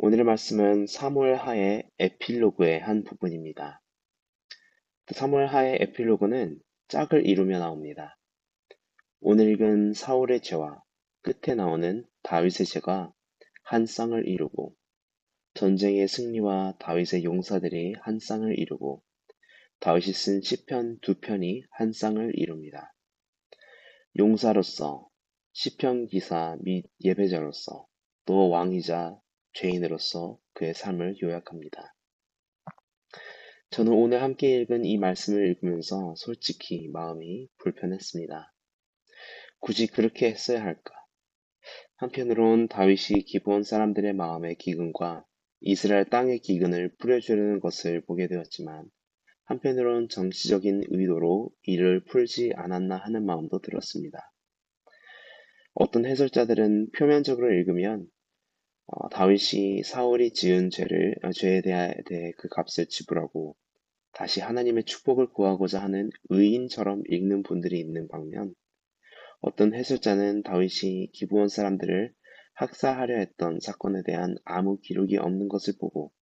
오늘의 말씀은 사무엘 하의 에필로그의 한 부분입니다. 그 사무엘 하의 에필로그는 짝을 이루며 나옵니다. 오늘 읽은 사울의 죄와 끝에 나오는 다윗의 죄가 한 쌍을 이루고 전쟁의 승리와 다윗의 용사들이 한 쌍을 이루고 다윗이 쓴 시편 두 편이 한 쌍을 이룹니다. 용사로서 시편 기사 및 예배자로서 또 왕이자 죄인으로서 그의 삶을 요약합니다. 저는 오늘 함께 읽은 이 말씀을 읽으면서 솔직히 마음이 불편했습니다. 굳이 그렇게 했어야 할까? 한편으론 다윗이 기브온 사람들의 마음의 기근과 이스라엘 땅의 기근을 뿌려주려는 것을 보게 되었지만 한편으론 정치적인 의도로 이를 풀지 않았나 하는 마음도 들었습니다. 어떤 해설자들은 표면적으로 읽으면 어, 다윗이 사울이 지은 죄를 어, 죄에 대해, 대해 그 값을 지불하고 다시 하나님의 축복을 구하고자 하는 의인처럼 읽는 분들이 있는 반면 어떤 해설자는 다윗이 기부원 사람들을 학살하려 했던 사건에 대한 아무 기록이 없는 것을 보고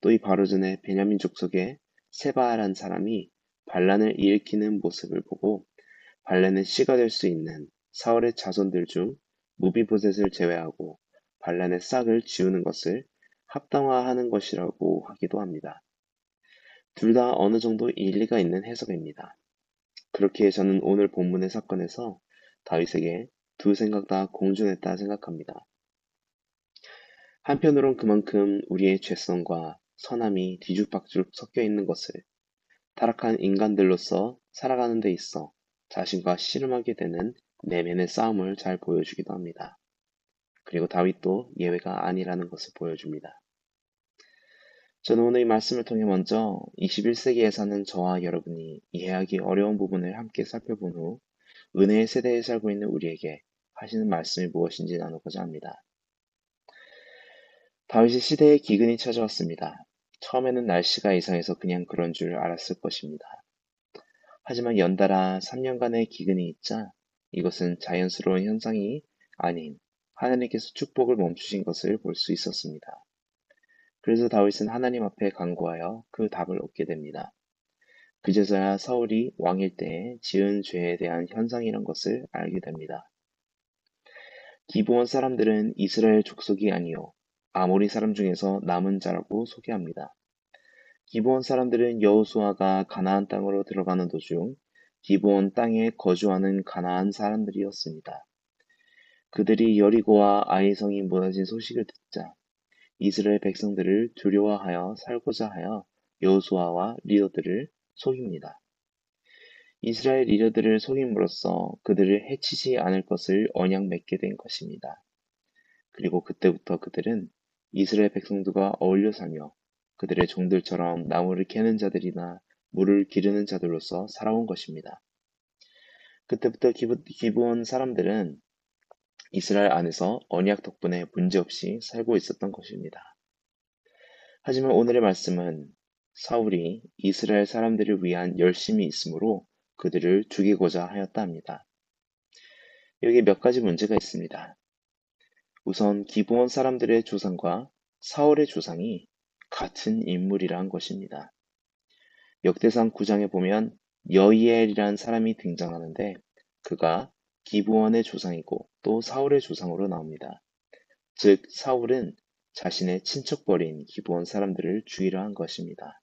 또 이 바로 전에 베냐민 족 속에 세바란 사람이 반란을 일으키는 모습을 보고 반란의 씨가 될 수 있는 사울의 자손들 중 무비보셋을 제외하고 반란의 싹을 지우는 것을 합당화하는 것이라고 하기도 합니다. 둘 다 어느 정도 일리가 있는 해석입니다. 그렇게 저는 오늘 본문의 사건에서 다윗에게 두 생각 다 공존했다 생각합니다. 한편으론 그만큼 우리의 죄성과 선함이 뒤죽박죽 섞여 있는 것을 타락한 인간들로서 살아가는 데 있어 자신과 씨름하게 되는 내면의 싸움을 잘 보여주기도 합니다. 그리고 다윗도 예외가 아니라는 것을 보여줍니다. 저는 오늘 이 말씀을 통해 먼저 21세기에 사는 저와 여러분이 이해하기 어려운 부분을 함께 살펴본 후 은혜의 세대에 살고 있는 우리에게 하시는 말씀이 무엇인지 나누고자 합니다. 다윗의 시대에 기근이 찾아왔습니다. 처음에는 날씨가 이상해서 그냥 그런 줄 알았을 것입니다. 하지만 연달아 3년간의 기근이 있자 이것은 자연스러운 현상이 아닌 하나님께서 축복을 멈추신 것을 볼 수 있었습니다. 그래서 다윗은 하나님 앞에 간구하여 그 답을 얻게 됩니다. 그제서야 사울이 왕일 때에 지은 죄에 대한 현상이란 것을 알게 됩니다. 기브온 사람들은 이스라엘 족속이 아니요 아모리 사람 중에서 남은 자라고 소개합니다. 기브온 사람들은 여호수아가 가나안 땅으로 들어가는 도중 기브온 땅에 거주하는 가나안 사람들이었습니다. 그들이 여리고와 아이성이 무너진 소식을 듣자 이스라엘 백성들을 두려워하여 살고자 하여 여호수아와 리더들을 속입니다. 이스라엘 리더들을 속임으로써 그들을 해치지 않을 것을 언약 맺게 된 것입니다. 그리고 그때부터 그들은 이스라엘 백성들과 어울려 살며 그들의 종들처럼 나무를 캐는 자들이나 물을 기르는 자들로서 살아온 것입니다. 그때부터 기브온 사람들은 이스라엘 안에서 언약 덕분에 문제없이 살고 있었던 것입니다. 하지만 오늘의 말씀은 사울이 이스라엘 사람들을 위한 열심이 있으므로 그들을 죽이고자 하였다 합니다. 여기 몇 가지 문제가 있습니다. 우선 기브온 사람들의 조상과 사울의 조상이 같은 인물이란 것입니다. 역대상 9장에 보면 여이엘이란 사람이 등장하는데 그가 기부원의 조상이고 또 사울의 조상으로 나옵니다. 즉 사울은 자신의 친척벌인 기부원 사람들을 죽이려 한 것입니다.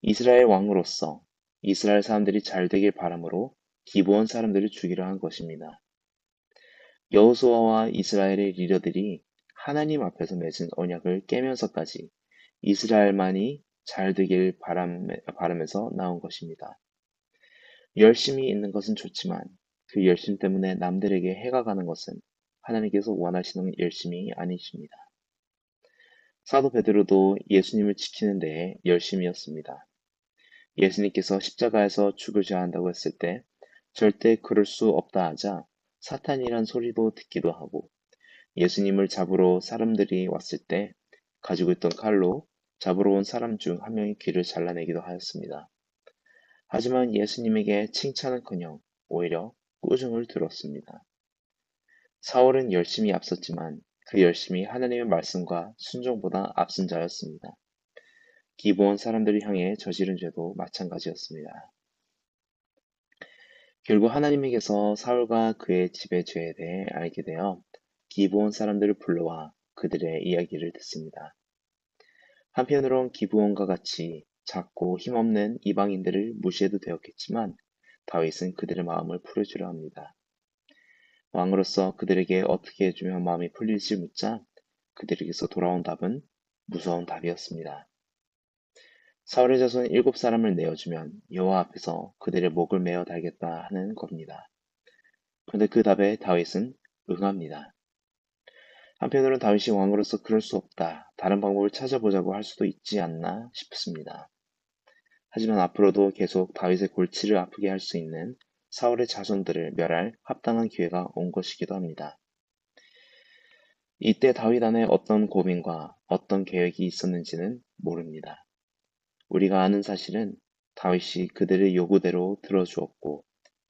이스라엘 왕으로서 이스라엘 사람들이 잘 되길 바람으로 기부원 사람들을 죽이려 한 것입니다. 여호수아와 이스라엘의 리더들이 하나님 앞에서 맺은 언약을 깨면서까지 이스라엘만이 잘 되길 바람에서 나온 것입니다. 열심히 있는 것은 좋지만 그 열심 때문에 남들에게 해가 가는 것은 하나님께서 원하시는 열심이 아니십니다. 사도 베드로도 예수님을 지키는 데에 열심이었습니다. 예수님께서 십자가에서 죽으셔야 한다고 했을 때 절대 그럴 수 없다 하자 사탄이란 소리도 듣기도 하고 예수님을 잡으러 사람들이 왔을 때 가지고 있던 칼로 잡으러 온 사람 중 한 명이 귀를 잘라내기도 하였습니다. 하지만 예수님에게 칭찬은커녕 오히려 꾸중을 들었습니다. 사울은 열심히 앞섰지만 그 열심이 하나님의 말씀과 순종보다 앞선 자였습니다. 기브온 사람들을 향해 저지른 죄도 마찬가지였습니다. 결국 하나님에게서 사울과 그의 집의 죄에 대해 알게 되어 기브온 사람들을 불러와 그들의 이야기를 듣습니다. 한편으론 기브온과 같이 작고 힘없는 이방인들을 무시해도 되었겠지만 다윗은 그들의 마음을 풀어주려 합니다. 왕으로서 그들에게 어떻게 해주면 마음이 풀릴지 묻자 그들에게서 돌아온 답은 무서운 답이었습니다. 사울의 자손 일곱 사람을 내어주면 여호와 앞에서 그들의 목을 메어 달겠다 하는 겁니다. 그런데 그 답에 다윗은 응합니다. 한편으로는 다윗이 왕으로서 그럴 수 없다. 다른 방법을 찾아보자고 할 수도 있지 않나 싶습니다. 하지만 앞으로도 계속 다윗의 골치를 아프게 할 수 있는 사울의 자손들을 멸할 합당한 기회가 온 것이기도 합니다. 이때 다윗 안에 어떤 고민과 어떤 계획이 있었는지는 모릅니다. 우리가 아는 사실은 다윗이 그들의 요구대로 들어주었고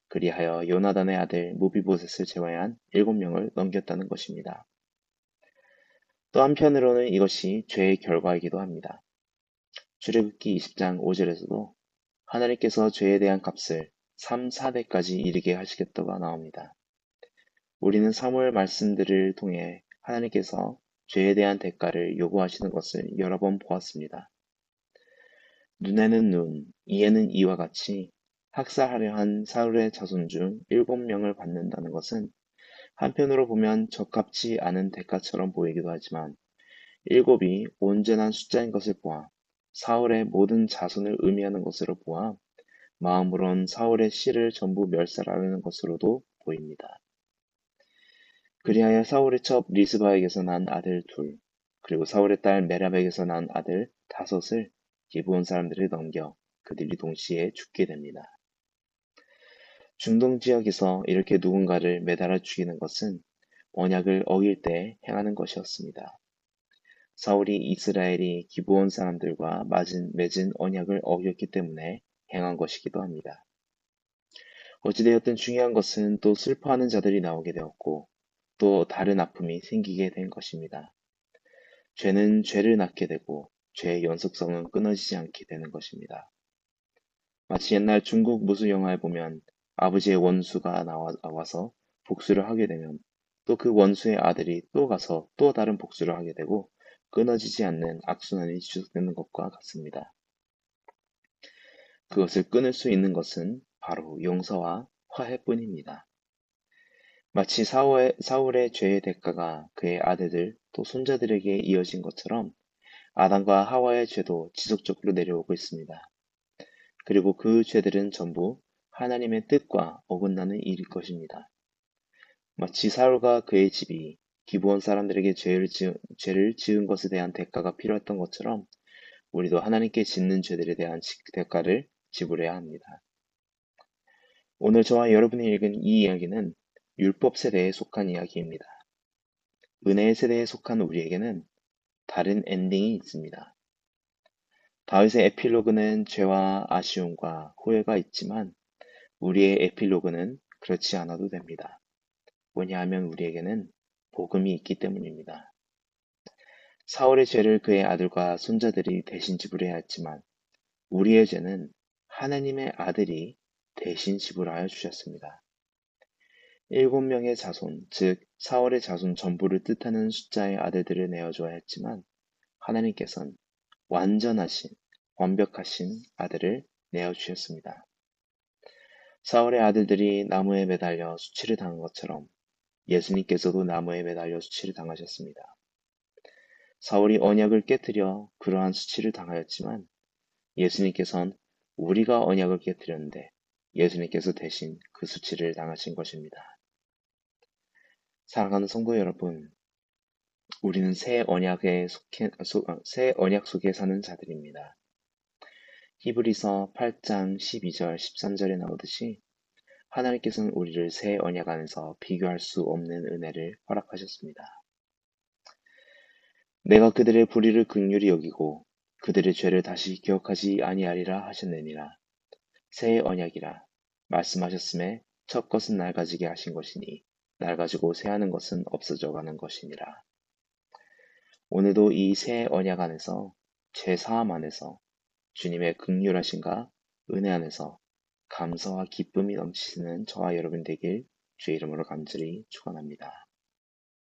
그리하여 요나단의 아들 무비보셋을 제외한 일곱 명을 넘겼다는 것입니다. 또 한편으로는 이것이 죄의 결과이기도 합니다. 출애굽기 20장 5절에서도 하나님께서 죄에 대한 값을 3, 4대까지 이르게 하시겠다고 나옵니다. 우리는 사무엘 말씀들을 통해 하나님께서 죄에 대한 대가를 요구하시는 것을 여러 번 보았습니다. 눈에는 눈, 이에는 이와 같이 학살하려 한 사울의 자손 중 일곱 명을 받는다는 것은 한편으로 보면 적합치 않은 대가처럼 보이기도 하지만 일곱이 온전한 숫자인 것을 보아 사울의 모든 자손을 의미하는 것으로 보아 마음으론 사울의 씨를 전부 멸살하려는 것으로도 보입니다. 그리하여 사울의 첩 리스바에게서 난 아들 둘, 그리고 사울의 딸 메랍에게서 난 아들 다섯을 기브온 사람들이 넘겨 그들이 동시에 죽게 됩니다. 중동 지역에서 이렇게 누군가를 매달아 죽이는 것은 언약을 어길 때 행하는 것이었습니다. 사울이 이스라엘이 기브온 사람들과 맞은, 맺은 언약을 어겼기 때문에 행한 것이기도 합니다. 어찌되었든 중요한 것은 또 슬퍼하는 자들이 나오게 되었고 또 다른 아픔이 생기게 된 것입니다. 죄는 죄를 낳게 되고 죄의 연속성은 끊어지지 않게 되는 것입니다. 마치 옛날 중국 무수 영화에 보면 아버지의 원수가 나와, 나와서 복수를 하게 되면 또 그 원수의 아들이 또 가서 또 다른 복수를 하게 되고 끊어지지 않는 악순환이 지속되는 것과 같습니다. 그것을 끊을 수 있는 것은 바로 용서와 화해뿐입니다. 마치 사울의, 사울의 죄의 대가가 그의 아들들 또 손자들에게 이어진 것처럼 아담과 하와의 죄도 지속적으로 내려오고 있습니다. 그리고 그 죄들은 전부 하나님의 뜻과 어긋나는 일일 것입니다. 마치 사울과 그의 집이 기부원 사람들에게 죄를, 지은, 죄를 지은 것에 대한 대가가 필요했던 것처럼 우리도 하나님께 짓는 죄들에 대한 대가를 지불해야 합니다. 오늘 저와 여러분이 읽은 이 이야기는 율법 세대에 속한 이야기입니다. 은혜의 세대에 속한 우리에게는 다른 엔딩이 있습니다. 다윗의 에필로그는 죄와 아쉬움과 후회가 있지만 우리의 에필로그는 그렇지 않아도 됩니다. 왜냐하면 우리에게는 복음이 있기 때문입니다. 사울의 죄를 그의 아들과 손자들이 대신 지불해야 했지만 우리의 죄는 하나님의 아들이 대신 지불하여 주셨습니다. 일곱 명의 자손, 즉 사월의 자손 전부를 뜻하는 숫자의 아들들을 내어줘야 했지만 하나님께서는 완전하신, 완벽하신 아들을 내어주셨습니다. 사월의 아들들이 나무에 매달려 수치를 당한 것처럼 예수님께서도 나무에 매달려 수치를 당하셨습니다. 사울이 언약을 깨뜨려 그러한 수치를 당하였지만 예수님께서는 우리가 언약을 깨뜨렸는데 예수님께서 대신 그 수치를 당하신 것입니다. 사랑하는 성도 여러분, 우리는 새 언약에 속해, 소, 어, 새 언약 속에 사는 자들입니다. 히브리서 8장 12절, 13절에 나오듯이 하나님께서는 우리를 새 언약 안에서 비교할 수 없는 은혜를 허락하셨습니다. 내가 그들의 불의를 극률히 여기고 그들의 죄를 다시 기억하지 아니하리라 하셨느니라. 새 언약이라 말씀하셨음에 첫 것은 낡아지게 하신 것이니 낡아지고 새하는 것은 없어져 가는 것이니라. 오늘도 이 새 언약 안에서 죄 사함 안에서 주님의 극률하신가 은혜 안에서 감사와 기쁨이 넘치는 저와 여러분 되길 주의 이름으로 간절히 축원합니다.